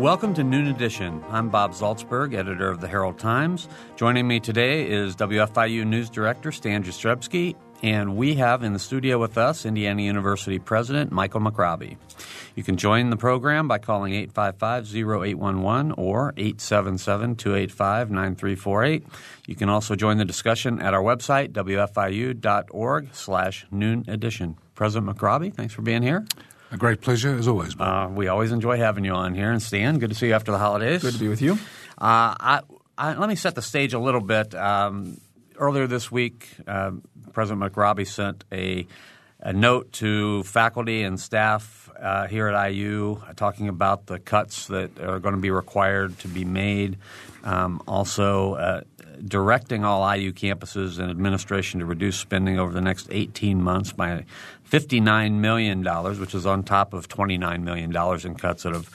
Welcome to Noon Edition. I'm Bob Zaltsberg, editor of the Herald Times. Joining me today is WFIU News Director Stan Jastrzebski, and we have in the studio with us Indiana University President Michael McRobbie. You can join the program by calling 855-0811 or 877-285-9348. You can also join the discussion at our website, wfiu.org slash noon edition. President McRobbie, thanks for being here. A great pleasure, as always. Uh, we always enjoy having you on here. And Stan, good to see you after the holidays. Good to be with you. Uh, I, I, let me set the stage a little bit. Um, earlier this week, uh, President McRobbie sent a, a, note to faculty and staff uh, here at IU talking about the cuts that are going to be required to be made. Um, also, uh, directing all IU campuses and administration to reduce spending over the next 18 months by $59 million, which is on top of $29 million in cuts that have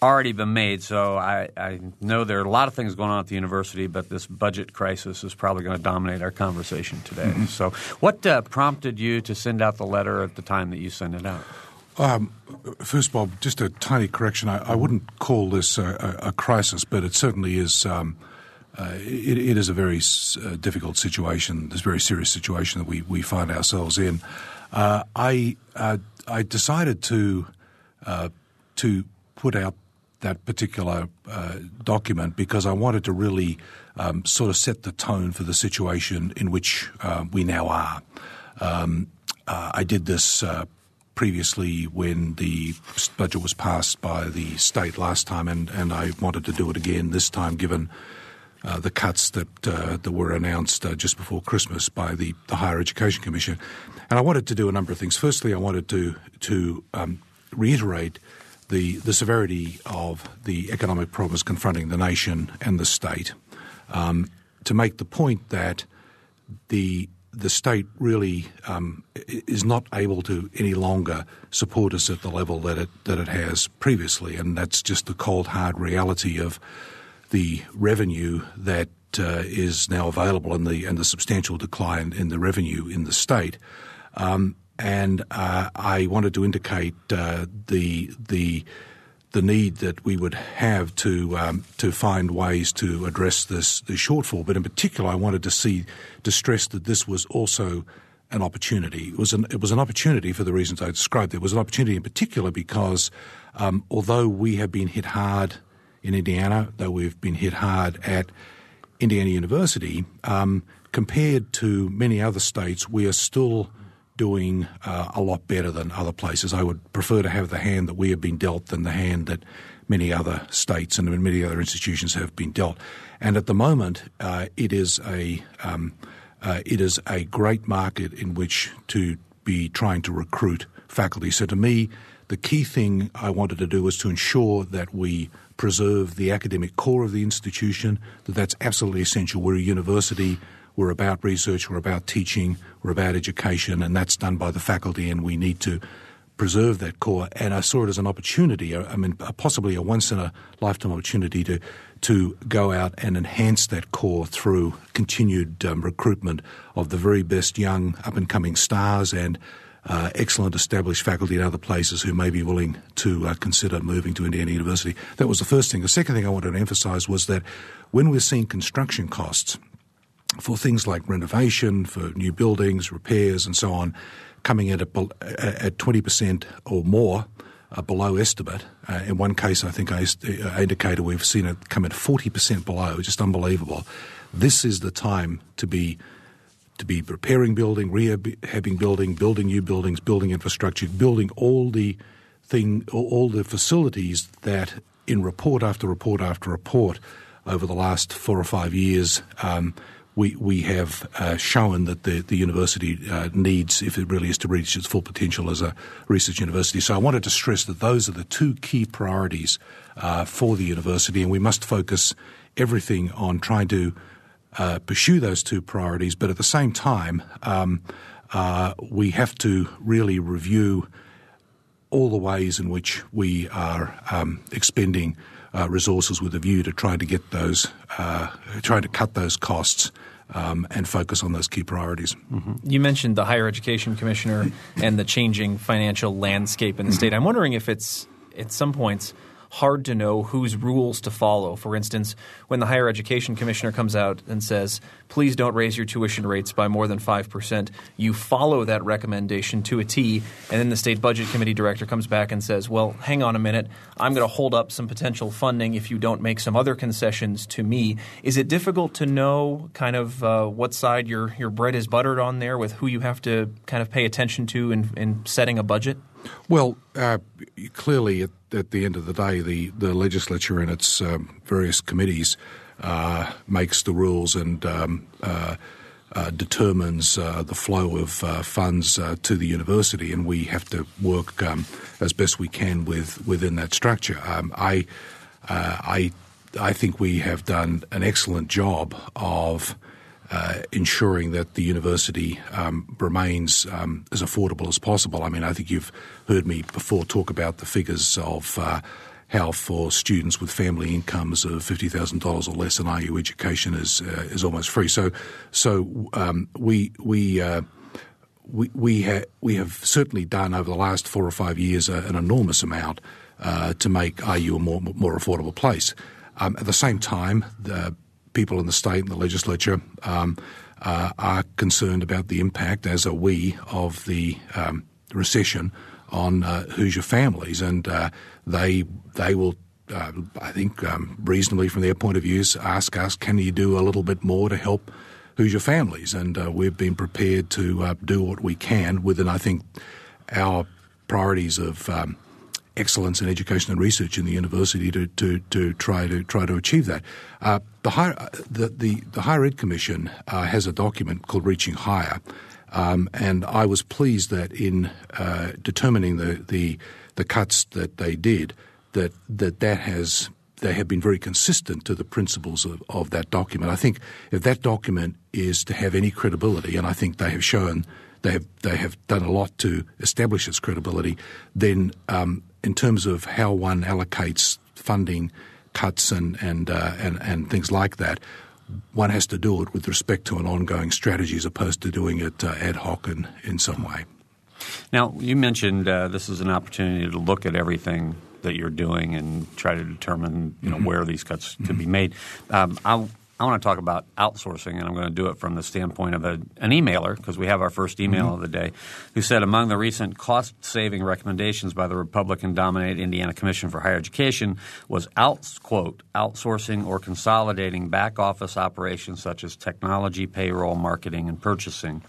already been made. So I, I, know there are a lot of things going on at the university, but this budget crisis is probably going to dominate our conversation today. Mm-hmm. So, what uh, prompted you to send out the letter at the time that you sent it out? Um, first, Bob, just a tiny correction. I, I wouldn't call this a, a, a, crisis, but it certainly is. Um, uh, it, it is a very uh, difficult situation, this very serious situation that we, we find ourselves in. Uh, I uh, I decided to uh, to put out that particular document because I wanted to really um, sort of set the tone for the situation in which we now are. Um, I did this previously when the budget was passed by the state last time, and, and I wanted to do it again this time, given uh, the cuts that uh, that were announced uh, just before Christmas by the, the Higher Education Commission, and I wanted to do a number of things. Firstly, I wanted to to um, reiterate the the severity of the economic problems confronting the nation and the state, um, to make the point that the the state really um, is not able to any longer support us at the level that it that it has previously, and that's just the cold hard reality of the revenue that uh, is now available and the and the substantial decline in the revenue in the state. Um, and uh, I wanted to indicate uh, the the the need that we would have to um, to find ways to address this, this shortfall. But in particular, I wanted to see to stress that this was also an opportunity. It was an it was an opportunity for the reasons I described. It was an opportunity in particular because um, although we have been hit hard in Indiana, though we've been hit hard at Indiana University, um, compared to many other states, we are still doing uh, a lot better than other places. I would prefer to have the hand that we have been dealt than the hand that many other states and many other institutions have been dealt. And at the moment, uh, it is a um, uh, it is a great market in which to be trying to recruit faculty. So to me, the key thing I wanted to do was to ensure that we preserve the academic core of the institution, that that's absolutely essential. We're a university, we're about research, we're about teaching, we're about education, and that's done by the faculty, and we need to preserve that core. And I saw it as an opportunity, I mean, possibly a once in a lifetime opportunity to to go out and enhance that core through continued um, recruitment of the very best young up and coming stars and uh, excellent established faculty in other places who may be willing to uh, consider moving to Indiana University. That was the first thing. The second thing I wanted to emphasize was that when we're seeing construction costs for things like renovation, for new buildings, repairs, and so on, coming at, a, at 20% or more uh, below estimate. Uh, in one case, I think I, I indicated we've seen it come at 40% below, just unbelievable. This is the time to be to be repairing building, rehabbing building, building new buildings, building infrastructure, building all the thing, all the facilities that in report after report after report over the last four or five years, um, we we have uh, shown that the the university uh, needs, if it really is to reach its full potential as a research university. So I wanted to stress that those are the two key priorities uh, for the university, and we must focus everything on trying to uh, pursue those two priorities. But at the same time, um, uh, we have to really review all the ways in which we are um, expending uh, resources with a view to trying to get those, uh, trying to cut those costs um, and focus on those key priorities. Mm-hmm. You mentioned the higher education commissioner and the changing financial landscape in the state. I'm wondering if it's at some points hard to know whose rules to follow. For instance, when the higher education commissioner comes out and says, please don't raise your tuition rates by more than 5%, you follow that recommendation to a T, and then the state budget committee director comes back and says, well, hang on a minute, I'm going to hold up some potential funding if you don't make some other concessions to me. Is it difficult to know kind of uh, what side your, your bread is buttered on there with who you have to kind of pay attention to in, in setting a budget? Well, uh, clearly, at, at, the end of the day, the, the legislature and its um, various committees uh, makes the rules and um, uh, uh determines uh, the flow of uh, funds to the university, and we have to work um, as best we can with within that structure. Um, I, I, I think we have done an excellent job of uh, ensuring that the university um, remains um, as affordable as possible. I mean, I think you've heard me before talk about the figures of uh, how for students with family incomes of fifty thousand dollars or less, an IU education is uh, is almost free. So, so um, we we. Uh, we we, ha- we have certainly done over the last four or five years uh, an enormous amount uh, to make IU a more more affordable place. Um, at the same time, the people in the state and the legislature um, uh, are concerned about the impact, as are we, of the um, recession on uh, Hoosier families, and uh, they they will. Uh, I think um, reasonably from their point of views, ask us, can you do a little bit more to help Hoosier families? And uh, we've been prepared to uh, do what we can within, I think, our priorities of um, excellence in education and research in the university to, to, to try to try to achieve that. Uh, the, higher, the, the, the, Higher Ed Commission uh, has a document called Reaching Higher, um, and I was pleased that in uh, determining the, the the cuts that they did, that that that has they have been very consistent to the principles of, of that document. I think if that document is to have any credibility, and I think they have shown they have they have done a lot to establish its credibility, then um, in terms of how one allocates funding cuts and and, uh, and and things like that, one has to do it with respect to an ongoing strategy as opposed to doing it uh, ad hoc in, in some way. Now, you mentioned uh, this is an opportunity to look at everything that you're doing and try to determine you know mm-hmm. where these cuts could mm-hmm. be made. Um, I want to talk about outsourcing, and I'm going to do it from the standpoint of a, an emailer because we have our first email mm-hmm. of the day, who said among the recent cost-saving recommendations by the Republican-dominated Indiana Commission for Higher Education was out quote outsourcing or consolidating back-office operations such as technology, payroll, marketing, and purchasing.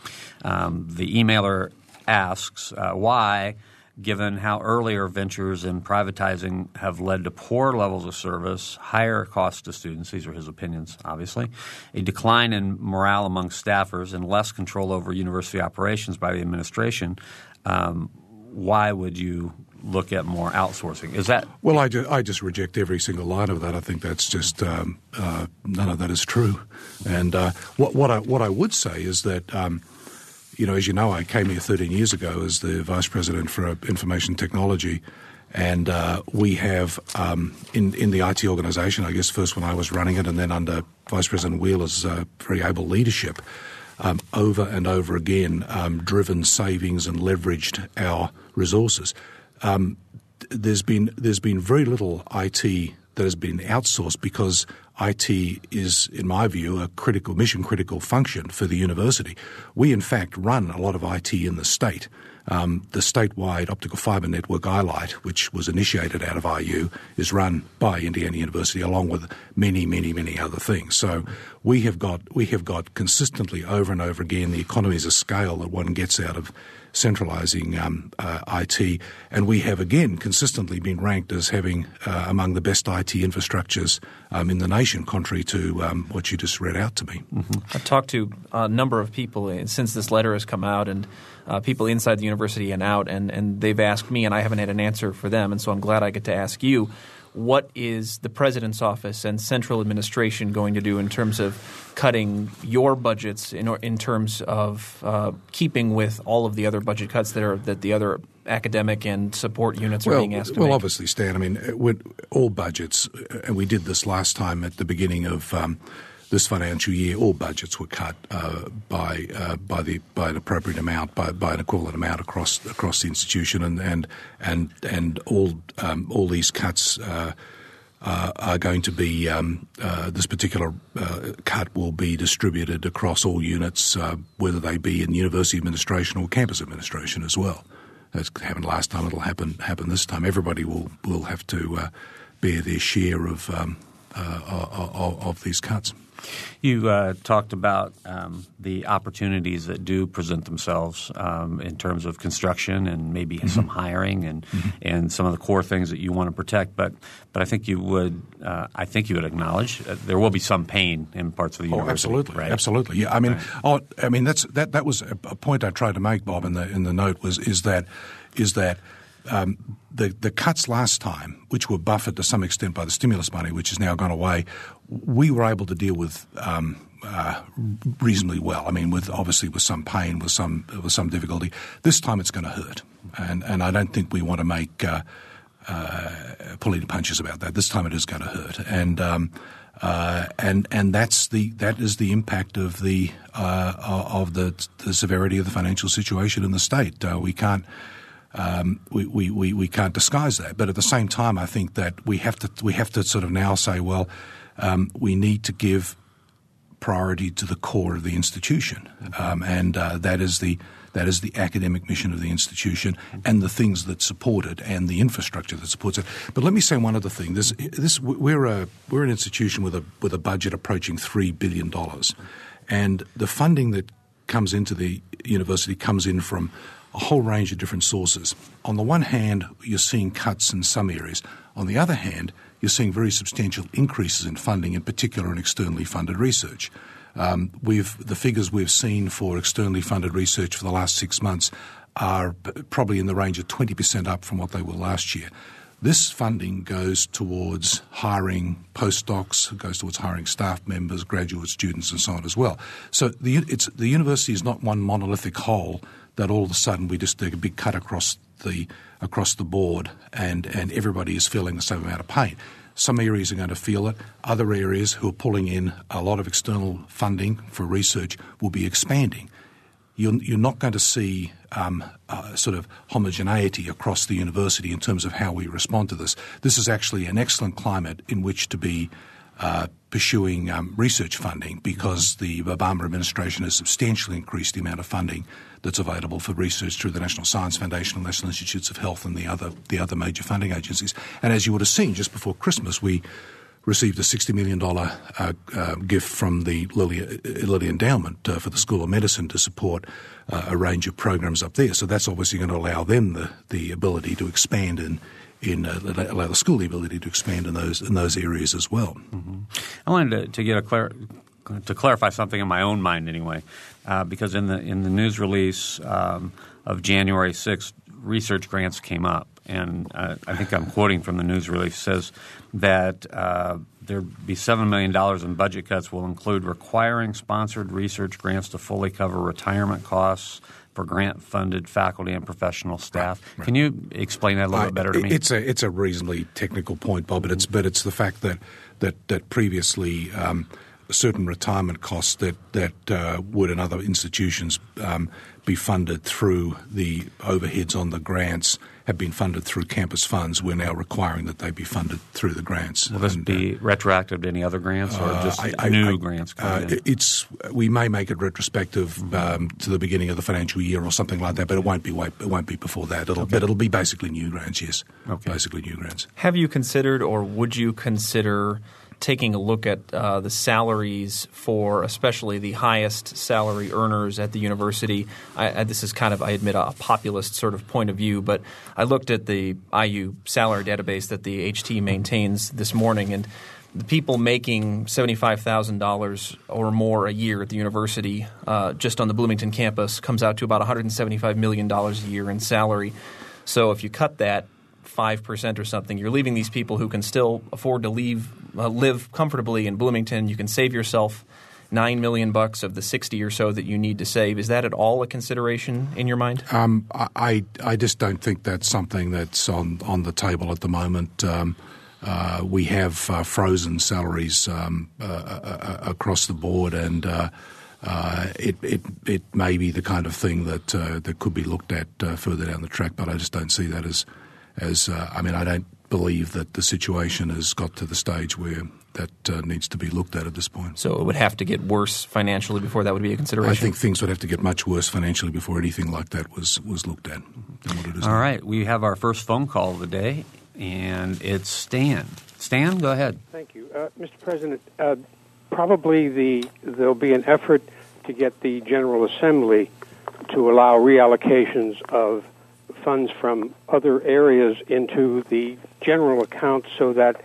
Um, the emailer asks uh, why given how earlier ventures in privatizing have led to poor levels of service, higher costs to students. These are his opinions, obviously. A decline in morale among staffers and less control over university operations by the administration. Um, why would you look at more outsourcing? Is that well? I just, I just reject every single line of that. I think that's just um, uh, none of that is true. And uh, what, what I what I would say is that. Um, you know, as you know, I came here 13 years ago as the vice president for information technology, and uh, we have um, in in the IT organisation. I guess first when I was running it, and then under Vice President Wheeler's uh, very able leadership, um, over and over again, um, driven savings and leveraged our resources. Um, there's been there's been very little IT that has been outsourced because IT is, in my view, a critical, mission critical function for the university. We, in fact, run a lot of IT in the state. Um, the statewide optical fibre network iLight, which was initiated out of IU, is run by Indiana University along with many, many, many other things. So we have got we have got consistently over and over again the economies of scale that one gets out of centralising um, uh, IT, and we have again consistently been ranked as having uh, among the best IT infrastructures um, in the nation, contrary to um, what you just read out to me. Mm-hmm. I've talked to a number of people uh, since this letter has come out, and uh, people inside the university and out, and, and they've asked me, and I haven't had an answer for them, and so I'm glad I get to ask you what is the president's office and central administration going to do in terms of cutting your budgets in, in terms of uh, keeping with all of the other budget cuts that are that the other academic and support units well, are being asked to do? well, make? obviously, Stan. I mean, with all budgets, and we did this last time at the beginning of. Um, this financial year, all budgets were cut uh, by uh, by the by an appropriate amount, by, by an equivalent amount across across the institution, and and and and all um, all these cuts. Uh, uh are going to be um, uh, this particular uh, cut will be distributed across all units, whether they be in university administration or campus administration as well. As happened last time, it'll happen happen this time. Everybody will will have to bear their share of um, of, of these cuts. You uh, talked about um, the opportunities that do present themselves um, in terms of construction and maybe mm-hmm. some hiring and mm-hmm. and some of the core things that you want to protect. But but I think you would uh, I think you would acknowledge there will be some pain in parts of the oh, university. Absolutely, right? absolutely. Yeah, I mean, right. oh, I mean that's that that was a point I tried to make, Bob, in the in the note was is that is that um, the, the cuts last time, which were buffered to some extent by the stimulus money, which has now gone away, we were able to deal with um, uh, reasonably well. I mean, with obviously with some pain, with some with some difficulty. This time it's going to hurt, and and I don't think we want to make uh, uh, pulling punches about that. This time it is going to hurt, and. Um, uh, and and that's the that is the impact of the uh, of the the severity of the financial situation in the state. Uh, we can't um, we, we, we, can't disguise that. But at the same time, I think that we have to we have to sort of now say, well, um, we need to give priority to the core of the institution, um, and uh, that is the that is the academic mission of the institution and the things that support it and the infrastructure that supports it. But let me say one other thing. This, this we're a we're an institution with a with a budget approaching three billion dollars, and the funding that comes into the university comes in from a whole range of different sources. On the one hand, you're seeing cuts in some areas. On the other hand, you're seeing very substantial increases in funding, in particular in externally funded research. Um, we've the figures we've seen for externally funded research for the last six months are probably in the range of 20% up from what they were last year. This funding goes towards hiring postdocs, goes towards hiring staff members, graduate students, and so on as well. So the, the university is not one monolithic whole that all of a sudden we just take a big cut across the across the board and, and everybody is feeling the same amount of pain. Some areas are going to feel it. Other areas who are pulling in a lot of external funding for research will be expanding. You're, you're not going to see um, uh, sort of homogeneity across the university in terms of how we respond to this. This is actually an excellent climate in which to be uh, pursuing um, research funding because the Obama administration has substantially increased the amount of funding that's available for research through the National Science Foundation, and National Institutes of Health, and the other the other major funding agencies. And as you would have seen, just before Christmas, we received a $60 million uh, uh, gift from the Lilly, Lilly Endowment uh, for the School of Medicine to support uh, a range of programs up there. So that's obviously going to allow them the, the ability to expand in in uh, allow the school the ability to expand in those in those areas as well. Mm-hmm. I wanted to, to get a clar- to clarify something in my own mind anyway, uh, because in the in the news release um, of January 6th, research grants came up, and uh, I think I'm quoting from the news release says that uh, there be seven million dollars in budget cuts will include requiring sponsored research grants to fully cover retirement costs for grant funded faculty and professional staff. Right, right. Can you explain that a little bit better to me? It's a it's a reasonably technical point, Bob, but it's but it's the fact that that that previously. Um, certain retirement costs that that uh, would in other institutions um, be funded through the overheads on the grants have been funded through campus funds. We're now requiring that they be funded through the grants. Will this And, be retroactive to any other grants or uh, just I- I- new I- grants uh. It's we may make it retrospective um, to the beginning of the financial year or something like that, but it won't be it won't be before that. It'll, But it'll be basically new grants. Yes, Okay. basically new grants. Have you considered, or would you consider taking a look at uh, the salaries for, especially the highest salary earners at the university? I, I, this is kind of, I admit, a populist sort of point of view, but I looked at the IU salary database that the HT maintains this morning, and the people making seventy-five thousand dollars or more a year at the university, uh, just on the Bloomington campus, comes out to about one hundred and seventy-five million dollars a year in salary. So if you cut that five percent or something, you're leaving these people who can still afford to leave, uh, live comfortably in Bloomington. You can save yourself nine million bucks of the sixty or so that you need to save. Is that at all a consideration in your mind? Um, I, I just don't think that's something that's on, on the table at the moment. Um, uh, we have uh, frozen salaries um, uh, uh, uh, across the board, and uh, it, it it may be the kind of thing that that could be looked at further down the track. But I just don't see that as as uh, I mean I don't believe that the situation has got to the stage where that uh, needs to be looked at at this point. So it would have to get worse financially before that would be a consideration. I think things would have to get much worse financially before anything like that was was looked at than what it is All now. right, we have our first phone call of the day, and it's Stan. Stan, go ahead. Thank you, uh, Mr. President. Uh, probably the there'll be an effort to get the General Assembly to allow reallocations of funds from other areas into the general account, so that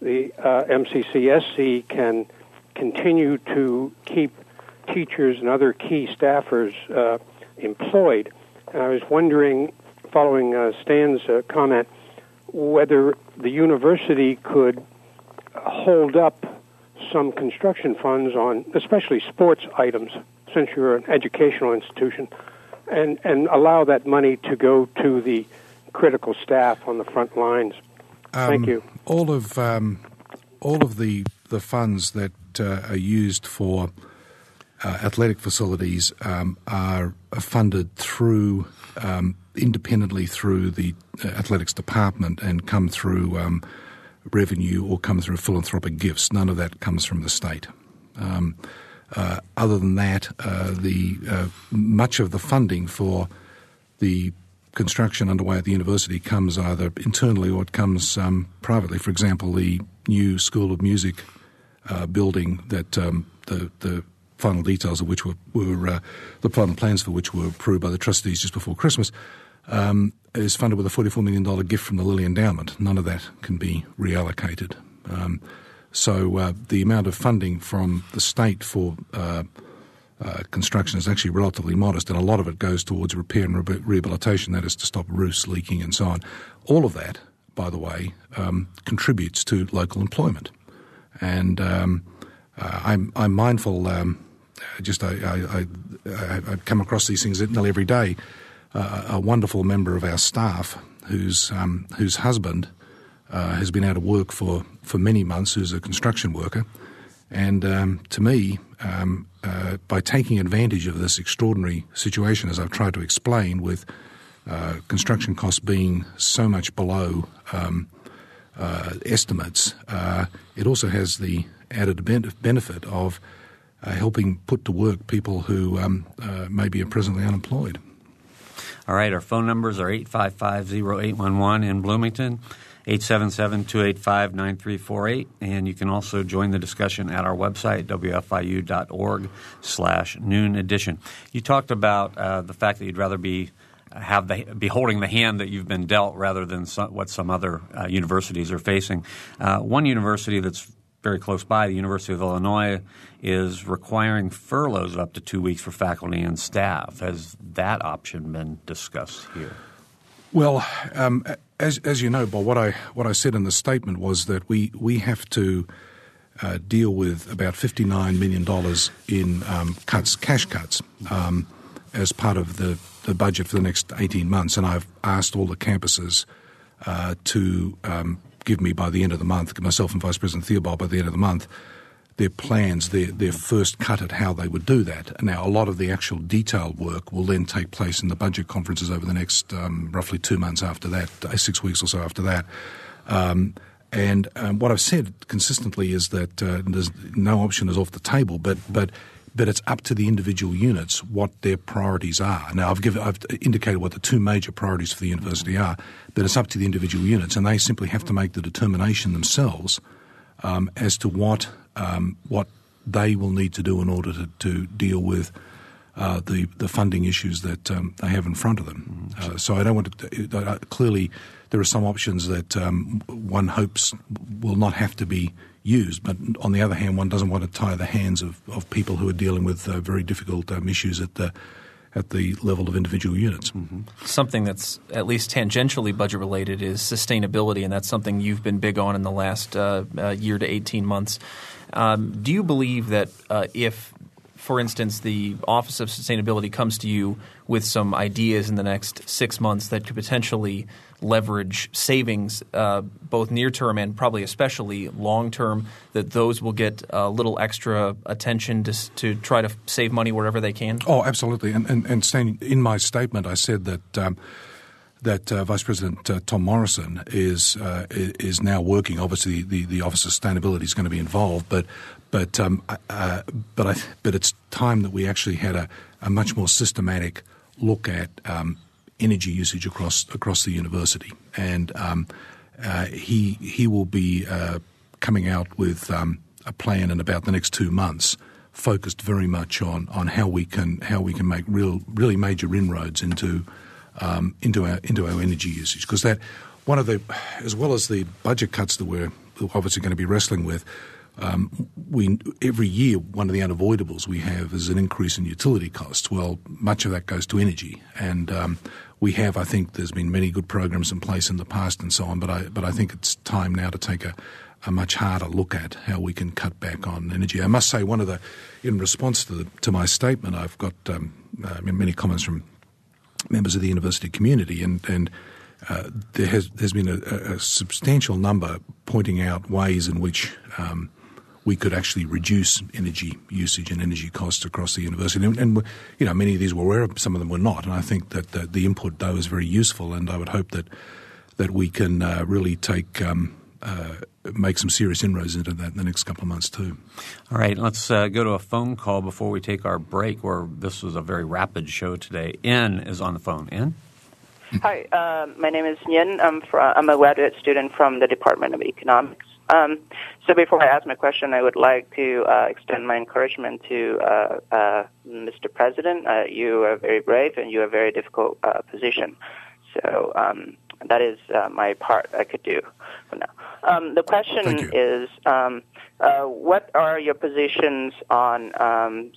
the uh, MCCSC can continue to keep teachers and other key staffers uh, employed. And I was wondering, following uh, Stan's uh, comment, whether the university could hold up some construction funds on, especially sports items, since you're an educational institution, and, and allow that money to go to the critical staff on the front lines. Thank Um, you. All of um, all of the the funds that uh, are used for uh, athletic facilities um, are are funded through um, independently through the uh, athletics department and come through um, revenue or come through philanthropic gifts. None of that comes from the state. Um, uh, other than that, uh, the uh, much of the funding for the construction underway at the university comes either internally or it comes um, privately. For example, the new School of Music uh, building that um, the the final details of which were, were uh, the final plans for which were approved by the trustees just before Christmas um, is funded with a $44 million gift from the Lilly Endowment. None of that can be reallocated. Um, so uh, the amount of funding from the state for uh, uh, construction is actually relatively modest, and a lot of it goes towards repair and re- rehabilitation. That is to stop roofs leaking and so on. All of that, by the way, um, contributes to local employment, and um, uh, I'm, I'm mindful. Um, just I, I, I, I come across these things nearly every day. Uh, a wonderful member of our staff whose um, whose husband uh, has been out of work for, for many months, who's a construction worker. And um, to me, um, uh, by taking advantage of this extraordinary situation, as I've tried to explain, with uh, construction costs being so much below um, uh, estimates, uh, it also has the added ben- benefit of uh, helping put to work people who um, maybe are presently unemployed. All right, our phone numbers are 855-0811 in Bloomington, 877-285-9348, and you can also join the discussion at our website, wfiu.org slash noon edition. You talked about uh, the fact that you'd rather be have the, be holding the hand that you've been dealt rather than some, what some other uh, universities are facing. Uh, one university that's very close by, the University of Illinois, is requiring furloughs of up to two weeks for faculty and staff. Has that option been discussed here? Well, um, as as you know, Bob, what I what I said in the statement was that we we have to uh, deal with about fifty nine million dollars in um, cuts, cash cuts, um, as part of the the budget for the next eighteen months, and I've asked all the campuses uh, to um, give me by the end of the month, myself and Vice President Theobald by the end of the month, their plans, their, their first cut at how they would do that. Now, a lot of the actual detailed work will then take place in the budget conferences over the next um, roughly two months after that, uh, six weeks or so after that. Um, and um, what I've said consistently is that uh, there's no option is off the table, but but but it's up to the individual units what their priorities are. Now, I've given, I've indicated what the two major priorities for the university are, but it's up to the individual units, and they simply have to make the determination themselves um, as to what um, what they will need to do in order to, to deal with uh, the the funding issues that um, they have in front of them. Uh, so I don't want to. Uh, clearly, there are some options that um, one hopes will not have to be used, but on the other hand, one doesn't want to tie the hands of, of people who are dealing with uh, very difficult um, issues at the at the level of individual units. Mm-hmm. Something that's at least tangentially budget related is sustainability, and that's something you've been big on in the last uh, uh, year to 18 months. Um, do you believe that uh, if, for instance, the Office of Sustainability comes to you with some ideas in the next six months that could potentially leverage savings, uh, both near term and probably especially long term, that those will get a little extra attention to, to try to save money wherever they can? Oh, absolutely. And, and, and in my statement, I said that. Um, that uh, Vice President uh, Tom Morrison is uh, is now working. Obviously, the, the Office of Sustainability is going to be involved, but but um, uh, but I, but it's time that we actually had a, a much more systematic look at um, energy usage across across the university, and um, uh, he he will be uh, coming out with um, a plan in about the next two months, focused very much on on how we can how we can make real really major inroads into um, into our into our energy usage because that one of the as well as the budget cuts that we're obviously going to be wrestling with. Um, we every year one of the unavoidables we have is an increase in utility costs. Well, much of that goes to energy, and um, we have. I think there's been many good programs in place in the past and so on, but I but I think it's time now to take a, a much harder look at how we can cut back on energy. I must say, one of the in response to the, to my statement, I've got um, uh, many comments from members of the university community, and and uh, there has there's been a, a, substantial number pointing out ways in which um, we could actually reduce energy usage and energy costs across the university. And, and, you know, many of these were aware of, some of them were not. And I think that the, the input, though, is very useful. And I would hope that that we can uh, really take um, uh, make some serious inroads into that in the next couple of months too. All right, let's uh, go to a phone call before we take our break. Where this was a very rapid show today. N is on the phone. N. Hi, uh, my name is Yin. I'm, from, I'm a graduate student from the Department of Economics. Um, so before I ask my question, I would like to uh, extend my encouragement to uh, uh, Mr. President. Uh, you are very brave and you are a very difficult uh, position. So um, that is uh, my part I could do for now. Um, the question is, um, what are your positions on um,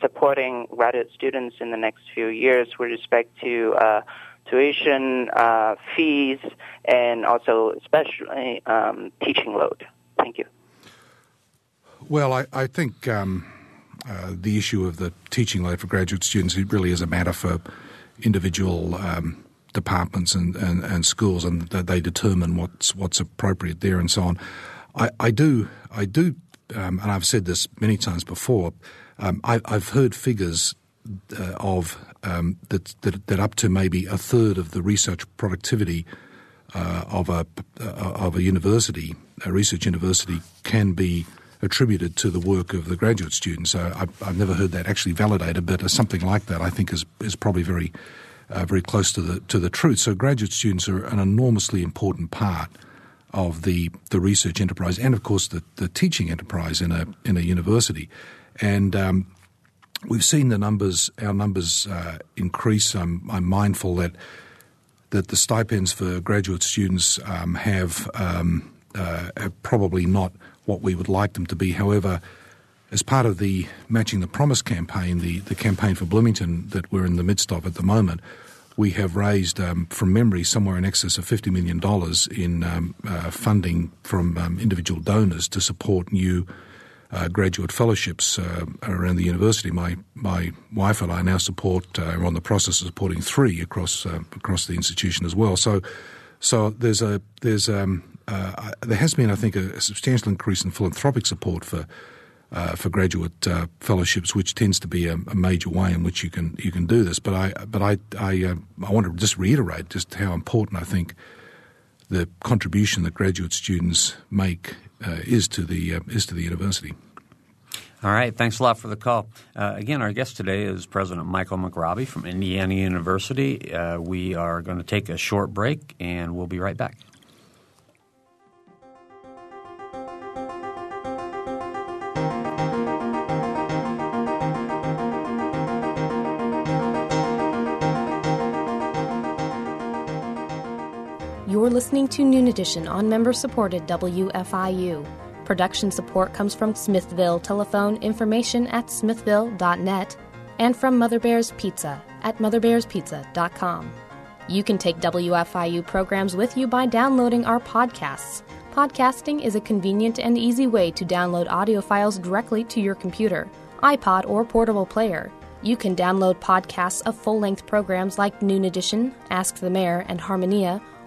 supporting graduate students in the next few years with respect to tuition uh, fees, and also especially um, teaching load. Thank you. Well, I, I think um, uh, the issue of the teaching load for graduate students it really is a matter for individual um, departments and, and, and, schools, and that they determine what's what's appropriate there and so on. I, I do I do, um, and I've said this many times before. Um, I, I've heard figures uh, of um, that, that, that up to maybe a third of the research productivity uh, of a uh, of a university, a research university, can be attributed to the work of the graduate students. Uh, I've, I've, never heard that actually validated, but something like that I think is is probably very uh, very close to the to the truth. So graduate students are an enormously important part of the the research enterprise and of course the, the teaching enterprise in a in a university. And um, we've seen the numbers, our numbers uh, increase. I'm, I'm, mindful that that the stipends for graduate students um, have, um, uh, probably not what we would like them to be. However, as part of the Matching the Promise campaign, the, the campaign for Bloomington that we're in the midst of at the moment, we have raised, um, from memory, somewhere in excess of $50 million in um, uh, funding from um, individual donors to support new uh, graduate fellowships uh, around the university. My my wife and I now support uh, are on the process of supporting three across uh, across the institution as well. So so there's a there's um, uh, there has been I think a, a, substantial increase in philanthropic support for uh, for graduate uh, fellowships, which tends to be a, a, major way in which you can you can do this. But I but I I, uh, I want to just reiterate just how important I think the contribution that graduate students make uh, is to the uh, is to the university. All right, thanks a lot for the call. Uh, again, our guest today is President Michael McRobbie from Indiana University. we are going to take a short break, and we'll be right back. You're listening to Noon Edition on member supported WFIU. Production support comes from Smithville. Telephone information at smithville.net and from Mother Bear's Pizza at motherbearspizza.com. You can take WFIU programs with you by downloading our podcasts. Podcasting is a convenient and easy way to download audio files directly to your computer, iPod, or portable player. You can download podcasts of full length programs like Noon Edition, Ask the Mayor, and Harmonia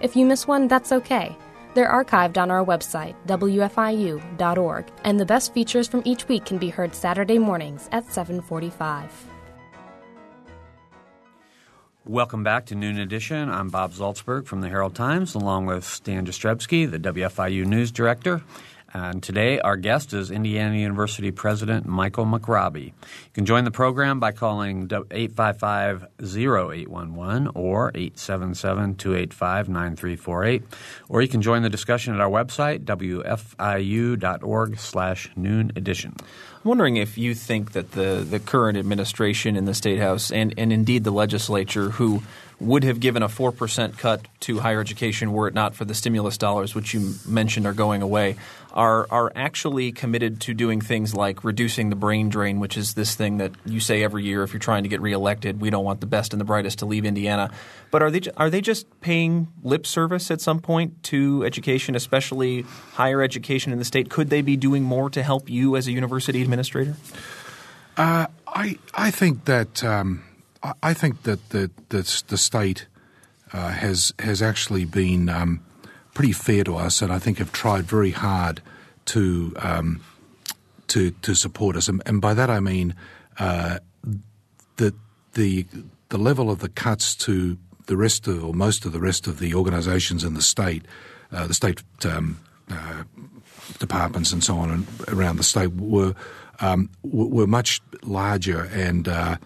If you miss one, that's okay. They're archived on our website, wfiu.org, and the best features from each week can be heard Saturday mornings at 7:45. Welcome back to Noon Edition. I'm Bob Zaltsberg from the Herald Times, along with Stan Jastrzebski, the WFIU News Director. And today, our guest is Indiana University President Michael McRobbie. You can join the program by calling 855 0811 or 877 285 9348. Or you can join the discussion at our website, wfiu.org slash noon edition. I'm wondering if you think that the, the current administration in the State House and, and indeed the legislature, who would have given a 4% cut to higher education were it not for the stimulus dollars, which you mentioned are going away, are, are actually committed to doing things like reducing the brain drain, which is this thing that you say every year if you're trying to get reelected, we don't want the best and the brightest to leave Indiana. But are they, are they just paying lip service at some point to education, especially higher education in the state? Could they be doing more to help you as a university administrator? Uh, I, I think that. Um I think that the the, the state uh, has has actually been um, pretty fair to us, and I think have tried very hard to um, to to support us. And, and by that I mean uh, that the the level of the cuts to the rest of or most of the rest of the organisations in the state, uh, the state um, uh, departments and so on and around the state were um, were much larger and uh,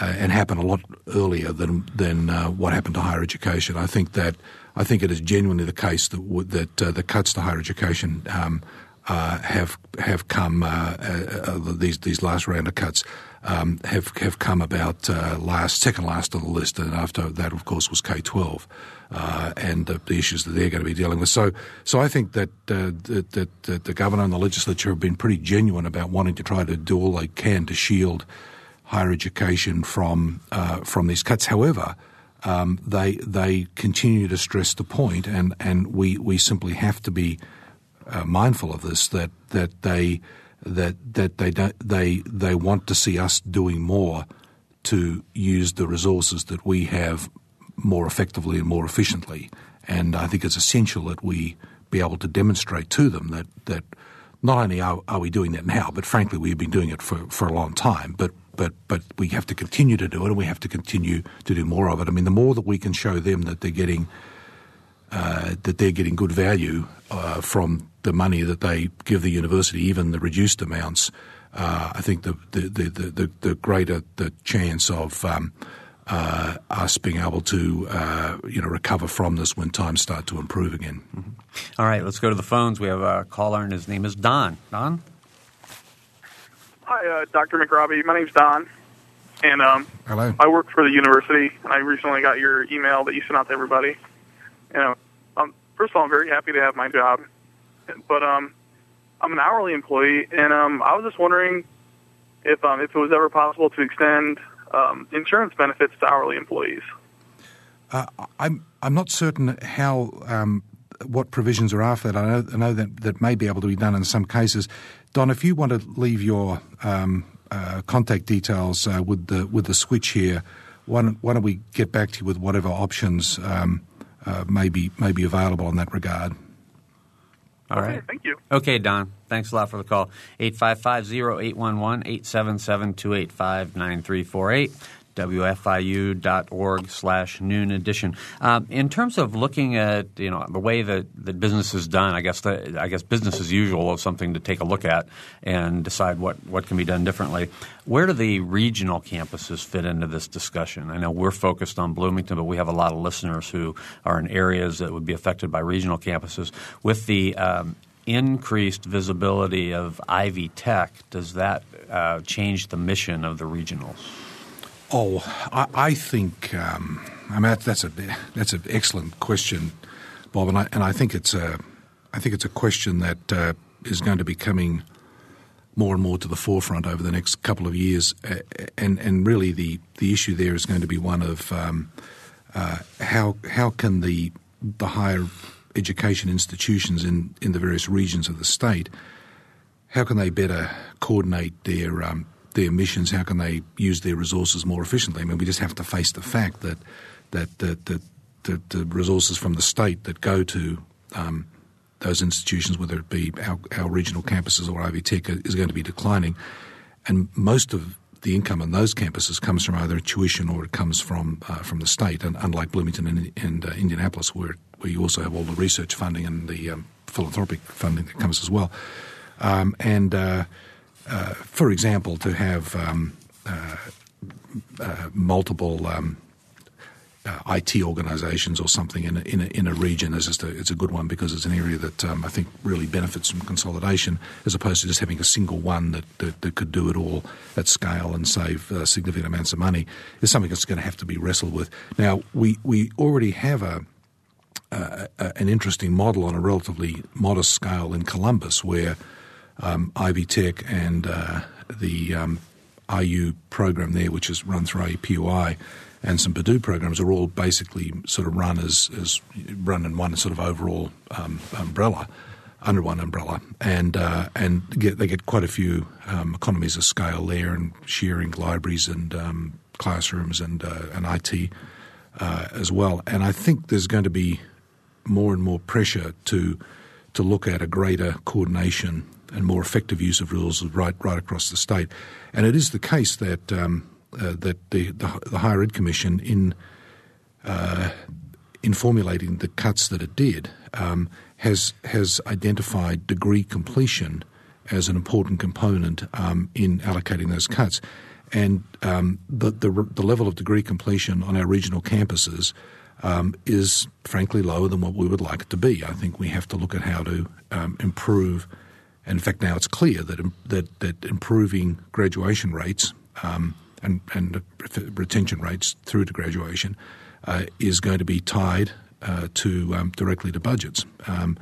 uh, and happen a lot earlier than than uh, what happened to higher education. I think that I think it is genuinely the case that that uh, the cuts to higher education um, uh, have have come uh, uh, these these last round of cuts um, have have come about last second last on the list, and after that, of course, was K twelve. and the, the, issues that they're going to be dealing with. So, so I think that, that, that, that the governor and the legislature have been pretty genuine about wanting to try to do all they can to shield higher education from uh, from these cuts. However, um, they they continue to stress the point, and, and we, we simply have to be uh, mindful of this that that they that that they don't, they they want to see us doing more to use the resources that we have more effectively and more efficiently. And I think it's essential that we be able to demonstrate to them that that not only are, are we doing that now, but frankly we've been doing it for, for a long time, but but but we have to continue to do it, and we have to continue to do more of it. I mean, the more that we can show them that they're getting uh, that they're getting good value uh, from the money that they give the university, even the reduced amounts, uh, I think the the, the the, the, greater the chance of um, uh, us being able to uh, you know recover from this when times start to improve again. Mm-hmm. All right, let's go to the phones. We have a caller, and his name is Don. Don. Hi, uh, Dr. McRobbie. My name's Don, and um, Hello. I work for the university, and I recently got your email that you sent out to everybody. And uh, um, first of all, I'm very happy to have my job, but um, I'm an hourly employee, and um, I was just wondering if um, if it was ever possible to extend um, insurance benefits to hourly employees. Uh, I'm I'm not certain how um, what provisions are after that. I know, I know, that that may be able to be done in some cases. Don, if you want to leave your um, uh, contact details uh, with the with the switch here, why don't, why don't we get back to you with whatever options um, uh, may be may be available in that regard. All right. Okay, thank you. Okay, Don. Thanks a lot for the call. 855-0811-877-285-9348. WFIU.org slash noon edition. Um, in terms of looking at you know the way that, that business is done, I guess the, I guess business as usual is something to take a look at and decide what, what can be done differently. Where do the regional campuses fit into this discussion? I know we're focused on Bloomington, but we have a lot of listeners who are in areas that would be affected by regional campuses. With the um, increased visibility of Ivy Tech, does that uh, change the mission of the regionals? Oh, I, I think um, I mean that's, a that's an excellent question, Bob, and I and I think it's a I think it's a question that uh, is going to be coming more and more to the forefront over the next couple of years, and and really the the issue there is going to be one of um, uh, how how can the the higher education institutions in, in the various regions of the state how can they better coordinate their um, their missions? How can they use their resources more efficiently? I mean, we just have to face the fact that that that, that, that the resources from the state that go to um, those institutions, whether it be our, our regional campuses or Ivy Tech, is going to be declining, and most of the income on those campuses comes from either tuition or it comes from uh, from the state. And unlike Bloomington and, and uh, Indianapolis, where where you also have all the research funding and the um, philanthropic funding that comes as well, um, and uh, uh, for example, to have um, uh, uh, multiple um, uh, IT organisations or something in a, in a, in a region is just a, it's a good one because it's an area that um, I think really benefits from consolidation as opposed to just having a single one that, that, that could do it all at scale and save uh, significant amounts of money is something that's going to have to be wrestled with. Now we we already have a an interesting model on a relatively modest scale in Columbus where um, Ivy Tech and uh, the um, IU program there, which is run through IUPUI, and some Purdue programs are all basically sort of run as, as run in one sort of overall um, umbrella, under one umbrella, and uh, and get, they get quite a few um, economies of scale there, and sharing libraries and um, classrooms and uh, and IT uh, as well. And I think there's going to be more and more pressure to to look at a greater coordination and more effective use of rules right right across the state. And it is the case that um, uh, that the, the, the higher ed commission in uh, in formulating the cuts that it did um, has has identified degree completion as an important component um, in allocating those cuts. And um, the, the, the level of degree completion on our regional campuses um, is frankly lower than what we would like it to be. I think we have to look at how to um, improve in fact, now it's clear that that, that improving graduation rates um, and, and retention rates through to graduation uh, is going to be tied uh, to um, directly to budgets. Um,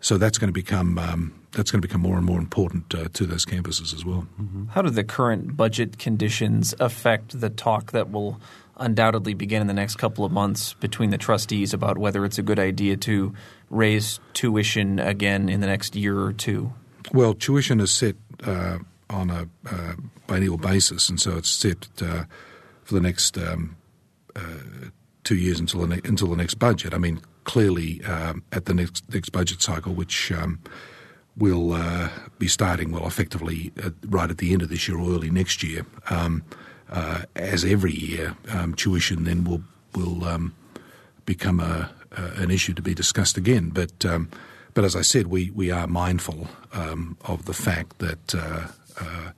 so that's going to become um, that's going to become more and more important uh, to those campuses as well. Mm-hmm. How do the current budget conditions affect the talk that will undoubtedly begin in the next couple of months between the trustees about whether it's a good idea to raise tuition again in the next year or two? Well, tuition is set uh, on a uh, biennial basis, and so it's set uh, for the next um, uh, two years until the, ne- until the next budget. I mean, clearly um, at the next next budget cycle, which um, will uh, be starting well effectively at, right at the end of this year or early next year. Um, uh, as every year, um, tuition then will will um, become a, an issue to be discussed again, but but as I said, we, we are mindful um, of the fact that uh, uh,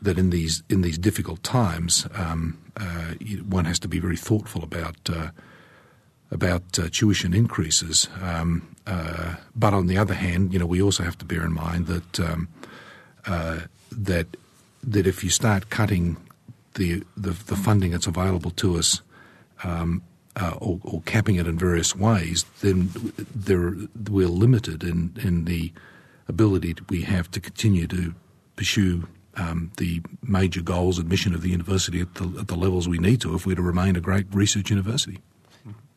that in these in these difficult times, um, uh, one has to be very thoughtful about uh, about uh, tuition increases. Um, but on the other hand, you know, we also have to bear in mind that um, that that if you start cutting the, the, the funding that's available to us um, uh, or, or, capping it in various ways, then we're limited in, in the ability we have to continue to pursue um, the major goals and mission of the university at the, at the levels we need to if we're to remain a great research university.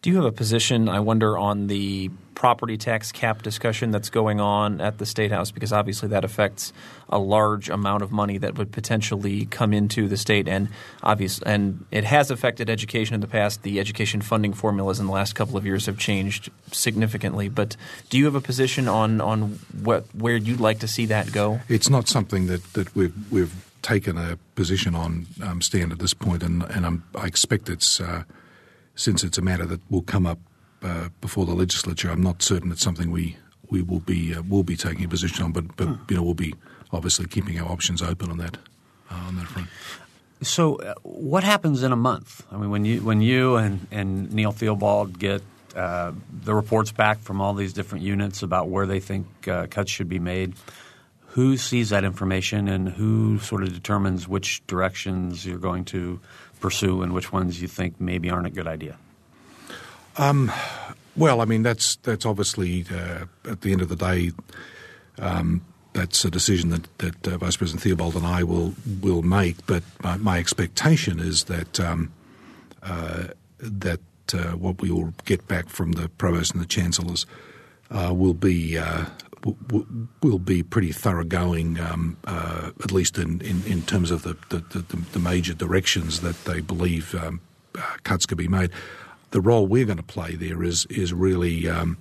Do you have a position, I wonder, on the property tax cap discussion that's going on at the State House? Because obviously that affects a large amount of money that would potentially come into the state, and obvious, and it has affected education in the past. The education funding formulas in the last couple of years have changed significantly. But do you have a position on on what where you'd like to see that go? It's not something that, that we've we've taken a position on um, stand at this point, and and i expect it's. Uh, since it's a matter that will come up uh, before the legislature, I'm not certain it's something we we will be uh, will be taking a position on. But but you know we'll be obviously keeping our options open on that uh, on that front. So, uh, what happens in a month? I mean, when you when you and, and Neil Theobald get uh, the reports back from all these different units about where they think uh, cuts should be made, who sees that information and who sort of determines which directions you're going to pursue and which ones you think maybe aren't a good idea? Um, well, I mean that's that's obviously uh, at the end of the day, um, that's a decision that, that uh, Vice President Theobald and I will will make. But my, my expectation is that um, uh, that uh, what we will get back from the provost and the chancellors uh, will be will be pretty thoroughgoing, um, uh, at least in, in, in, terms of the, the, the, the, major directions that they believe um, uh, cuts could be made. The role we're going to play there is is really um,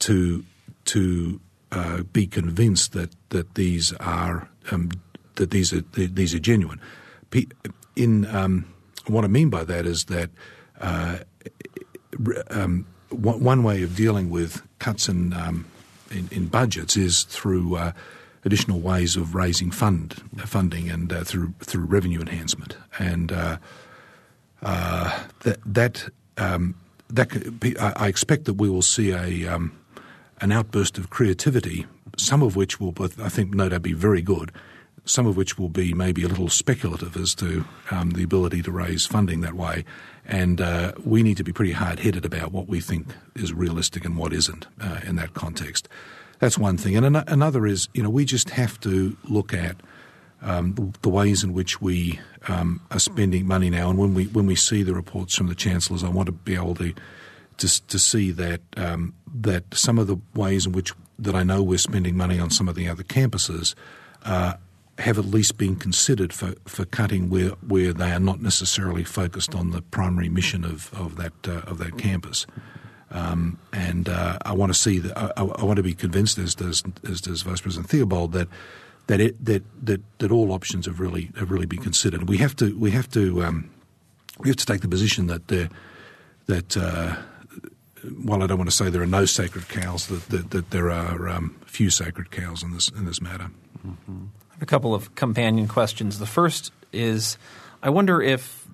to to uh, be convinced that that these are um, that these are these are genuine. In um, what I mean by that is that uh, um, one way of dealing with cuts in um, in, in budgets is through uh, additional ways of raising fund funding and uh, through through revenue enhancement, and uh, uh that that um, that I expect that we will see a um, an outburst of creativity, some of which will, I think, no doubt be very good. Some of which will be maybe a little speculative as to um, the ability to raise funding that way, and uh, we need to be pretty hard headed about what we think is realistic and what isn't uh, in that context. That's one thing. And an- another is, you know, we just have to look at um, the ways in which we um, are spending money now. And when we when we see the reports from the chancellors, I want to be able to to, to see that um, that some of the ways in which that I know we're spending money on some of the other campuses uh, have at least been considered for, for cutting where, where they are not necessarily focused on the primary mission of, of that uh, of that campus. Um, and uh, I want to see that I, I, want to be convinced, as does as does Vice President Theobald, that that it, that that that all options have really have really been considered. We have to we have to um, we have to take the position that that uh, while I don't want to say there are no sacred cows, that that, that there are um, few sacred cows in this in this matter. Mm-hmm a couple of companion questions. The first is I wonder if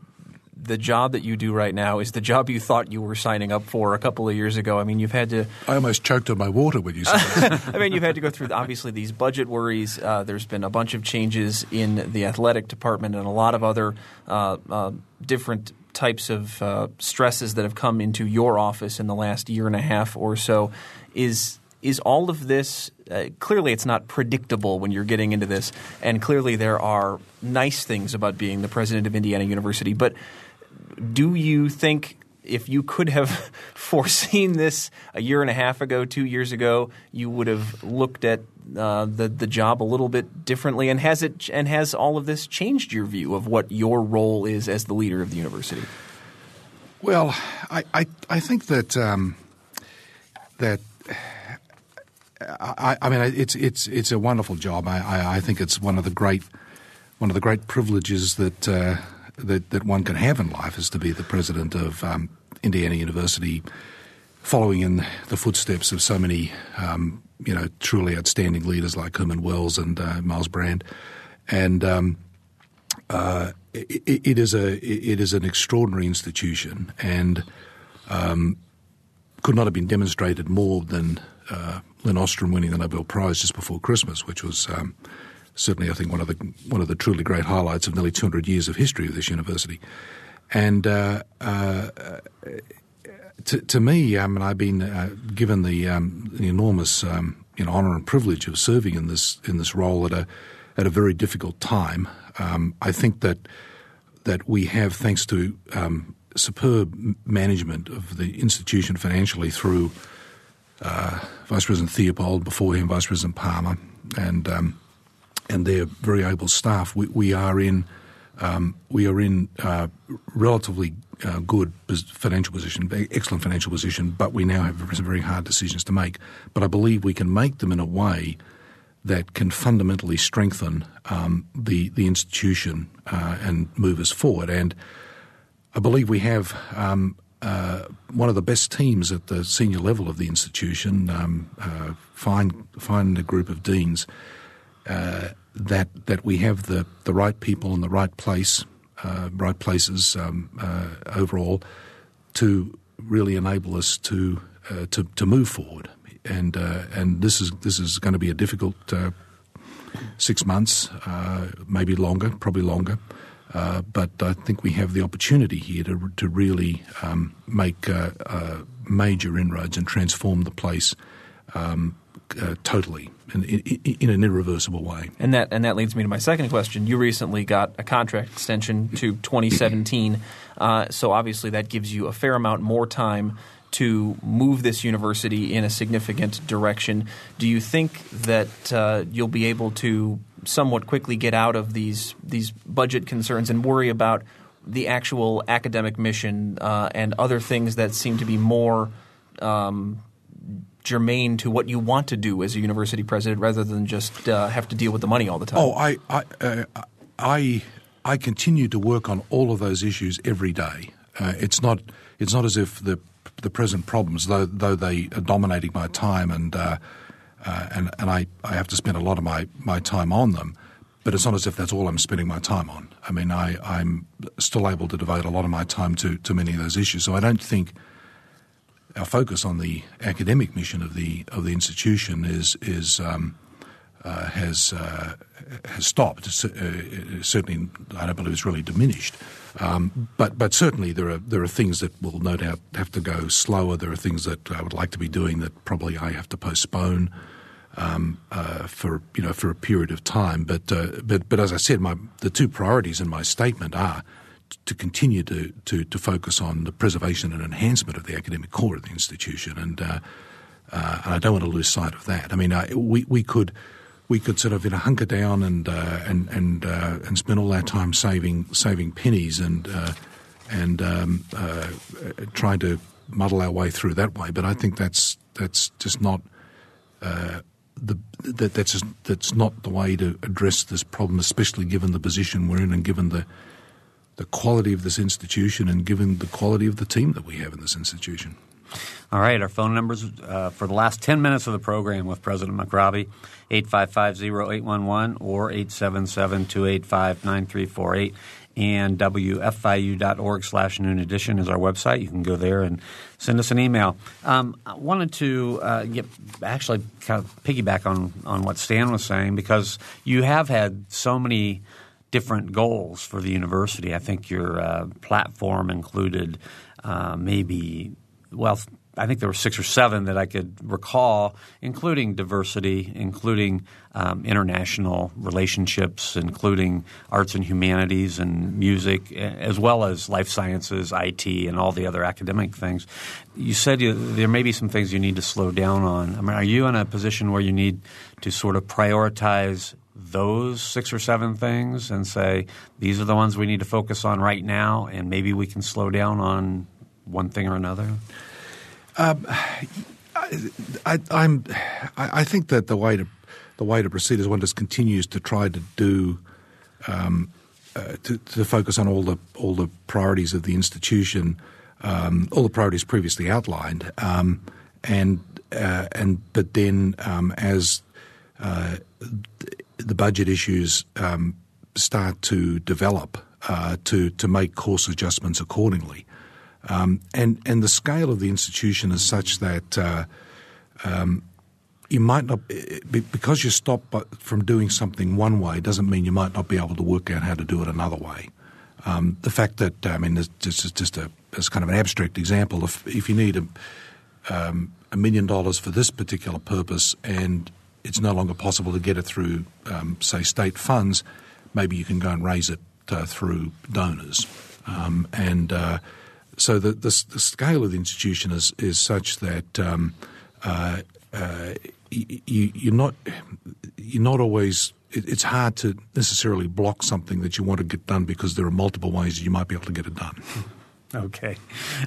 the job that you do right now is the job you thought you were signing up for a couple of years ago. I mean, you've had to. I almost choked on my water when you said that. I mean, you've had to go through obviously these budget worries. Uh, there's been a bunch of changes in the athletic department and a lot of other uh, uh, different types of uh, stresses that have come into your office in the last year and a half or so. Is is all of this uh, clearly it's not predictable when you're getting into this, and clearly there are nice things about being the president of Indiana University. But do you think if you could have foreseen this a year and a half ago, two years ago, you would have looked at uh, the the job a little bit differently? And has it and has all of this changed your view of what your role is as the leader of the university? Well, I I, I think that um, that I, I, mean, it's it's it's a wonderful job. I, I, I, think it's one of the great one of the great privileges that uh, that that one can have in life is to be the president of um, Indiana University, following in the footsteps of so many um, you know truly outstanding leaders like Herman Wells and uh, Myles Brand, and um, uh, it, it is a it is an extraordinary institution and um, could not have been demonstrated more than uh, Lin Ostrom winning the Nobel Prize just before Christmas, which was um, certainly, I think, one of the one of the truly great highlights of nearly 200 years of history of this university. And uh, uh, to, to, me, I mean, I've been uh, given the, um, the enormous um, you know, honour and privilege of serving in this in this role at a at a very difficult time. Um, I think that that we have, thanks to um, superb management of the institution financially through uh, Vice President Theobald, before him Vice President Palmer, and um, and their very able staff, we, we are in um, we are in uh, relatively uh, good financial position, excellent financial position, but we now have some very hard decisions to make. But I believe we can make them in a way that can fundamentally strengthen um, the the institution uh, and move us forward. And I believe we have um, uh, one of the best teams at the senior level of the institution. Um, uh, find find a group of deans uh, that that we have the, the right people in the right place, uh, right places um, uh, overall, to really enable us to to to move forward and uh, and this is this is going to be a difficult uh, six months, uh, maybe longer, probably longer. Uh, but I think we have the opportunity here to to really um, make uh, uh, major inroads and transform the place um, totally in, in, in, an irreversible way. And that and that leads me to my second question. You recently got a contract extension to 2017, so obviously that gives you a fair amount more time to move this university in a significant direction. Do you think that uh, you'll be able to somewhat quickly get out of these these budget concerns and worry about the actual academic mission uh, and other things that seem to be more um, germane to what you want to do as a university president, rather than just uh, have to deal with the money all the time? Oh, I I, uh, I I continue to work on all of those issues every day. Uh, it's not it's not as if the the present problems, though though they are dominating my time and uh, and and I, I have to spend a lot of my, my time on them. But it's not as if that's all I'm spending my time on. I mean, I, I'm still able to devote a lot of my time to, to many of those issues. So I don't think our focus on the academic mission of the of the institution is is um, uh, has uh, has stopped. Uh, certainly, I don't believe it's really diminished. Um, but but certainly there are there are things that will no doubt have to go slower. There are things that I would like to be doing that probably I have to postpone um, uh, for you know for a period of time. But uh, but but as I said, my the two priorities in my statement are to continue to, to, to focus on the preservation and enhancement of the academic core of the institution, and, uh, uh, and I don't want to lose sight of that. I mean, we we could we could sort of you know hunker down and uh, and and uh, and spend all our time saving saving pennies and uh, and um, uh, trying to muddle our way through that way. But I think that's that's just not uh, the that that's that's not the way to address this problem, especially given the position we're in and given the the quality of this institution and given the quality of the team that we have in this institution. All right, our phone numbers uh, for the last 10 minutes of the program with President McRobbie, 855-0811 or 877-285-9348. And WFIU.org slash noon edition is our website. You can go there and send us an email. Um, I wanted to uh, get actually kind of piggyback on, on what Stan was saying because you have had so many different goals for the university. I think your uh, platform included uh, maybe well, I think there were six or seven that I could recall, including diversity, including um, international relationships, including arts and humanities and music, as well as life sciences, IT, and all the other academic things. You said you, there may be some things you need to slow down on. I mean, are you in a position where you need to sort of prioritize those six or seven things and say these are the ones we need to focus on right now, and maybe we can slow down on one thing or another? Um, I, am I, I, think that the way to the way to proceed is one just continues to try to do um, uh, to, to, focus on all the all the priorities of the institution, um, all the priorities previously outlined, um, and uh, and but then um, as uh, the budget issues um, start to develop, uh, to to make course adjustments accordingly. Um, and and the scale of the institution is such that uh, um, you might not because you stop from doing something one way doesn't mean you might not be able to work out how to do it another way. Um, the fact that I mean, this is just a as kind of an abstract example. If if you need a, um, a million dollars for this particular purpose and it's no longer possible to get it through, um, say, state funds, maybe you can go and raise it uh, through donors. Um, and uh, so the, the, the, scale of the institution is, is such that um, uh, uh you, you're not you're not always. it's hard to necessarily block something that you want to get done because there are multiple ways you might be able to get it done. Okay.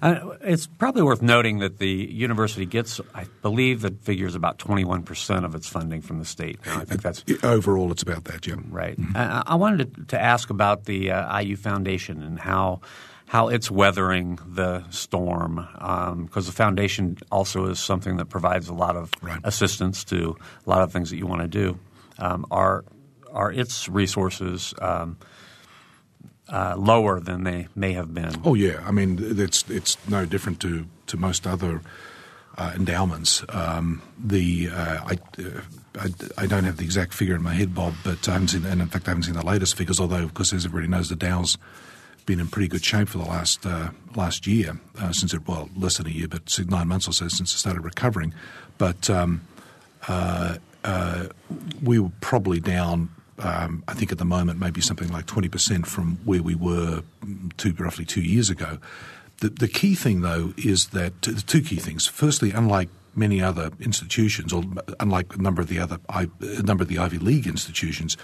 Uh, it's probably worth noting that the university gets, I believe, the figure is about 21% of its funding from the state. I think that's overall. It's about that, yeah. Right. Mm-hmm. I, I, wanted to, to, ask about the uh, IU Foundation and how how it's weathering the storm because um, the foundation also is something that provides a lot of right. assistance to a lot of things that you want to do. Um, are are its resources um, uh, lower than they may have been? Oh yeah, I mean it's it's no different to to most other uh, endowments. Um, the uh, I, uh, I, I don't have the exact figure in my head, Bob, but I haven't seen and in fact I haven't seen the latest figures. Although of course as everybody knows, the Dow's been in pretty good shape for the last uh, last year uh, since it well less than a year, but nine months or so since it started recovering. But um, uh, uh, we were probably down. Um, I think at the moment maybe something like twenty percent from where we were two, roughly two years ago. The, the key thing though is that the two key things. Firstly, unlike many other institutions, or unlike a number of the other a number of the Ivy League institutions,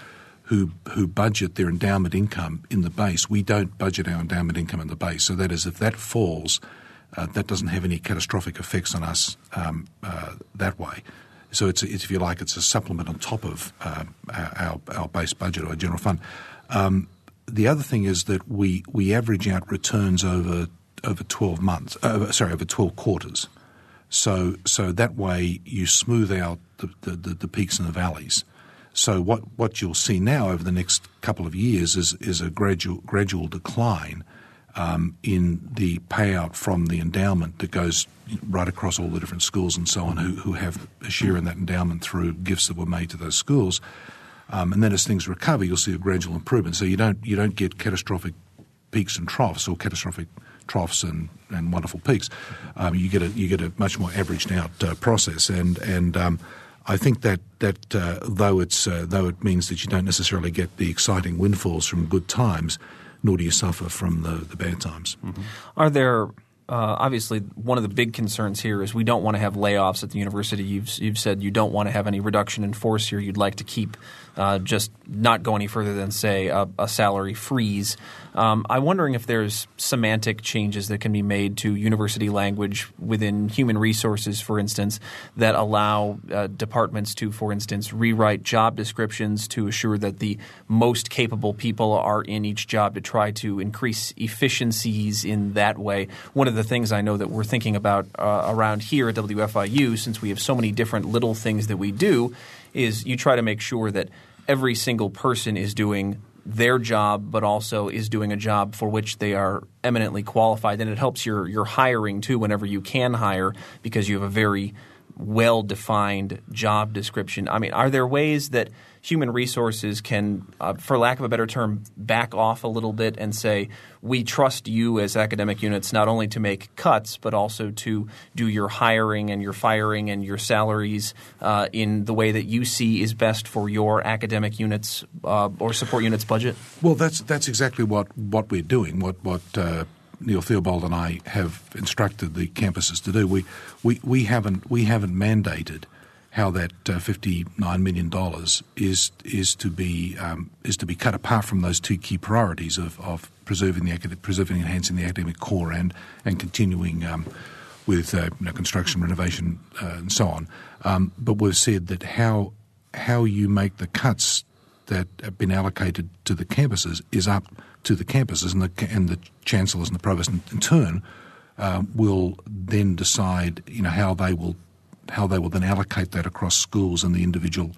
who who budget their endowment income in the base. We don't budget our endowment income in the base. So that is, if that falls, uh, that doesn't have any catastrophic effects on us um, uh, that way. So it's, it's, if you like, it's a supplement on top of uh, our, our base budget or general fund. Um, the other thing is that we we average out returns over over twelve months. Uh, sorry, over twelve quarters. So so that way you smooth out the, the, the peaks and the valleys. So what, what you'll see now over the next couple of years is, is a gradual, gradual decline um, in the payout from the endowment that goes right across all the different schools and so on who, who have a share in that endowment through gifts that were made to those schools. Um, and then as things recover, you'll see a gradual improvement. So you don't, you don't get catastrophic peaks and troughs or catastrophic troughs and, and wonderful peaks. Um, you, get a, you get a much more averaged out uh, process. And, and um, I think that that uh, though it's uh, though it means that you don't necessarily get the exciting windfalls from good times, nor do you suffer from the, the bad times. Mm-hmm. Are there uh, obviously one of the big concerns here is we don't want to have layoffs at the university. You've you've said you don't want to have any reduction in force here. You'd like to keep uh, just not go any further than say a, a salary freeze. Um, I'm wondering if there's semantic changes that can be made to university language within human resources, for instance, that allow uh, departments to, for instance, rewrite job descriptions to assure that the most capable people are in each job to try to increase efficiencies in that way. One of the things I know that we're thinking about uh, around here at WFIU, since we have so many different little things that we do, is you try to make sure that every single person is doing their job, but also is doing a job for which they are eminently qualified. And it helps your, your hiring too whenever you can hire because you have a very well defined job description. I mean, are there ways that human resources can, uh, for lack of a better term, back off a little bit and say, we trust you as academic units not only to make cuts, but also to do your hiring and your firing and your salaries uh, in the way that you see is best for your academic units uh, or support units budget? Well, that's, that's exactly what, what we're doing, what, what uh, Neil Theobald and I have instructed the campuses to do. We, we, we, haven't, we haven't mandated how that uh, $59 million is, is, to be, um, is to be cut apart from those two key priorities of, of preserving, the preserving and enhancing the academic core and, and continuing um, with uh, you know, construction, renovation, uh, and so on. Um, but we've said that how, how you make the cuts that have been allocated to the campuses is up to the campuses, and the, and the chancellors and the provost in, in turn uh, will then decide, you know, how they will how they will then allocate that across schools and the individual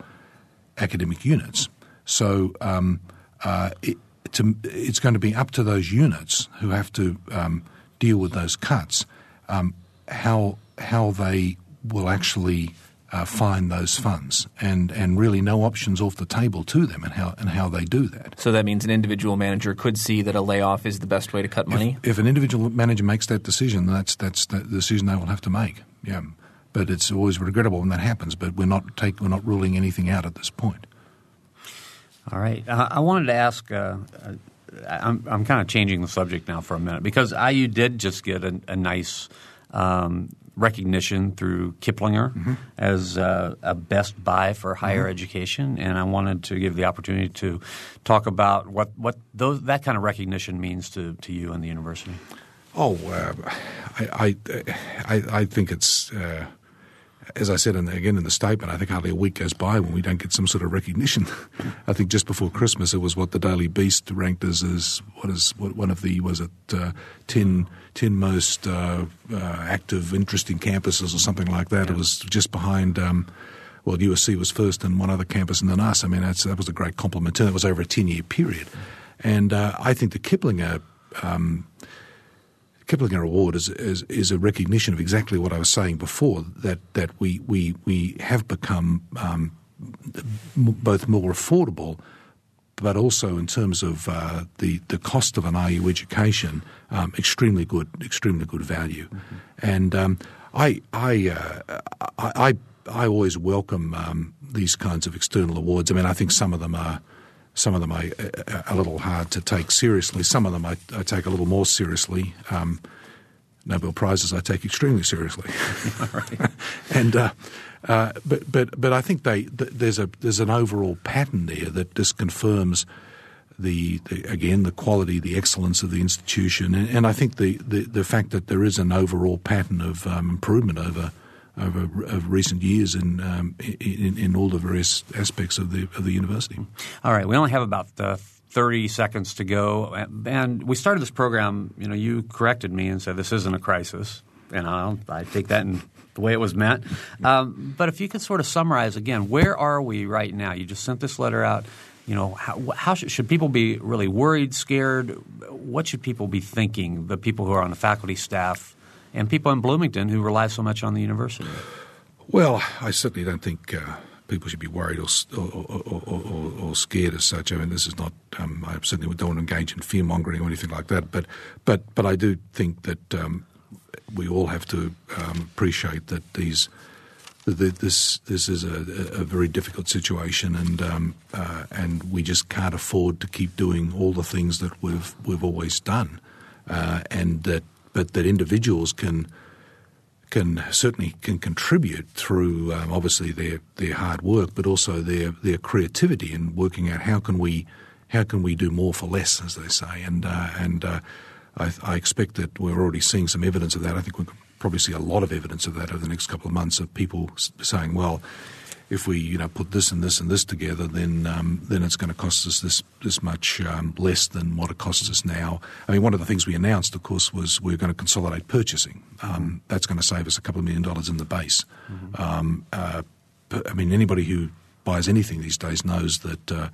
academic units. So um, uh, it, to, it's going to be up to those units who have to um, deal with those cuts um, how how they will actually uh, find those funds, and, and really no options off the table to them, and how and how they do that. So that means an individual manager could see that a layoff is the best way to cut money. If, if an individual manager makes that decision, that's that's the decision they will have to make. Yeah, but it's always regrettable when that happens. But we're not take, we're not ruling anything out at this point. All right. Uh, I wanted to ask. Uh, uh I'm, I'm kind of changing the subject now for a minute because IU did just get a, a nice um, recognition through Kiplinger mm-hmm. as uh, a best buy for higher mm-hmm. education, and I wanted to give the opportunity to talk about what what those, that kind of recognition means to, to you and the university. Oh, uh, I, I, I think it's uh, as I said in the, again in the statement, I think hardly a week goes by when we don't get some sort of recognition. I think just before Christmas, it was what the Daily Beast ranked as, as what is what, one of the was it uh, 10, 10 most uh, uh, active, interesting campuses or something like that. Yeah. It was just behind. Um, well, USC was first and one other campus, and then us. I mean, that was a great compliment. And it was over a ten year period, and uh, I think the Kiplinger. Um, Kiplinger Award is, is, is a recognition of exactly what I was saying before that that we we we have become um, both more affordable, but also in terms of uh, the the cost of an IU education, um, extremely good, extremely good value, mm-hmm. and um, I I, uh, I, I I always welcome um, these kinds of external awards. I mean, I think some of them are some of them are a little hard to take seriously. Some of them I, I take a little more seriously. Um, Nobel prizes I take extremely seriously, and uh, uh, but but but I think they th- there's a there's an overall pattern there that just confirms the, the, again the quality, the excellence of the institution, and, and I think the, the, the fact that there is an overall pattern of um, improvement over over of recent years in, um, in, in all the various aspects of the of the university. All right, we only have about uh, 30 seconds to go, and we started this program. You know, you corrected me and said this isn't a crisis, and I'll, I take that in the way it was meant. Um, but if you could sort of summarize again, where are we right now? You just sent this letter out. You know, how, how should, should people be really worried, scared? What should people be thinking? The people who are on the faculty staff and people in Bloomington who rely so much on the university? Well, I certainly don't think uh, people should be worried or or, or, or, or, scared as such. I mean, this is not. Um, I certainly don't want to engage in fear mongering or anything like that. But but but I do think that um, we all have to um, appreciate that these. That this this is a, a, very difficult situation, and um, uh, and we just can't afford to keep doing all the things that we've we've always done, uh, and that but that individuals can can certainly can contribute through um, obviously their their hard work, but also their their creativity in working out how can we how can we do more for less, as they say, and uh, and uh, I, I, expect that we're already seeing some evidence of that. I think we will probably see a lot of evidence of that over the next couple of months of people saying, well if we you know put this and this and this together, then um, then it's going to cost us this this much um, less than what it costs us now. I mean, one of the things we announced, of course, was we are going to consolidate purchasing. Um, that's going to save us a couple of million dollars in the base. Mm-hmm. Um, uh, I mean, anybody who buys anything these days knows that. Uh,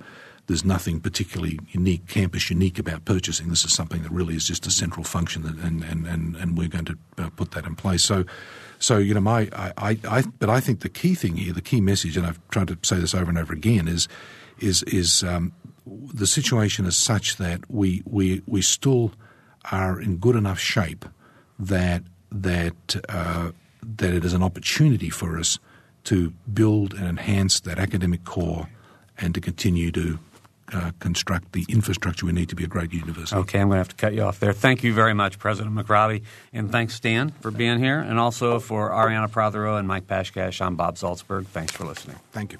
there's nothing particularly unique, campus unique about purchasing. This is something that really is just a central function, and and and, and we're going to uh, put that in place. So, so you know, my I, I but I think the key thing here, the key message, and I've tried to say this over and over again, is is is um, the situation is such that we we we still are in good enough shape that that uh, that it is an opportunity for us to build and enhance that academic core and to continue to uh, construct the infrastructure we need to be a great university. Okay, I'm going to have to cut you off there. Thank you very much, President McRobbie, and thanks, Stan, for being here, and also for Ariana Prothero and Mike Pashkash. I'm Bob Zaltsberg. Thanks for listening. Thank you.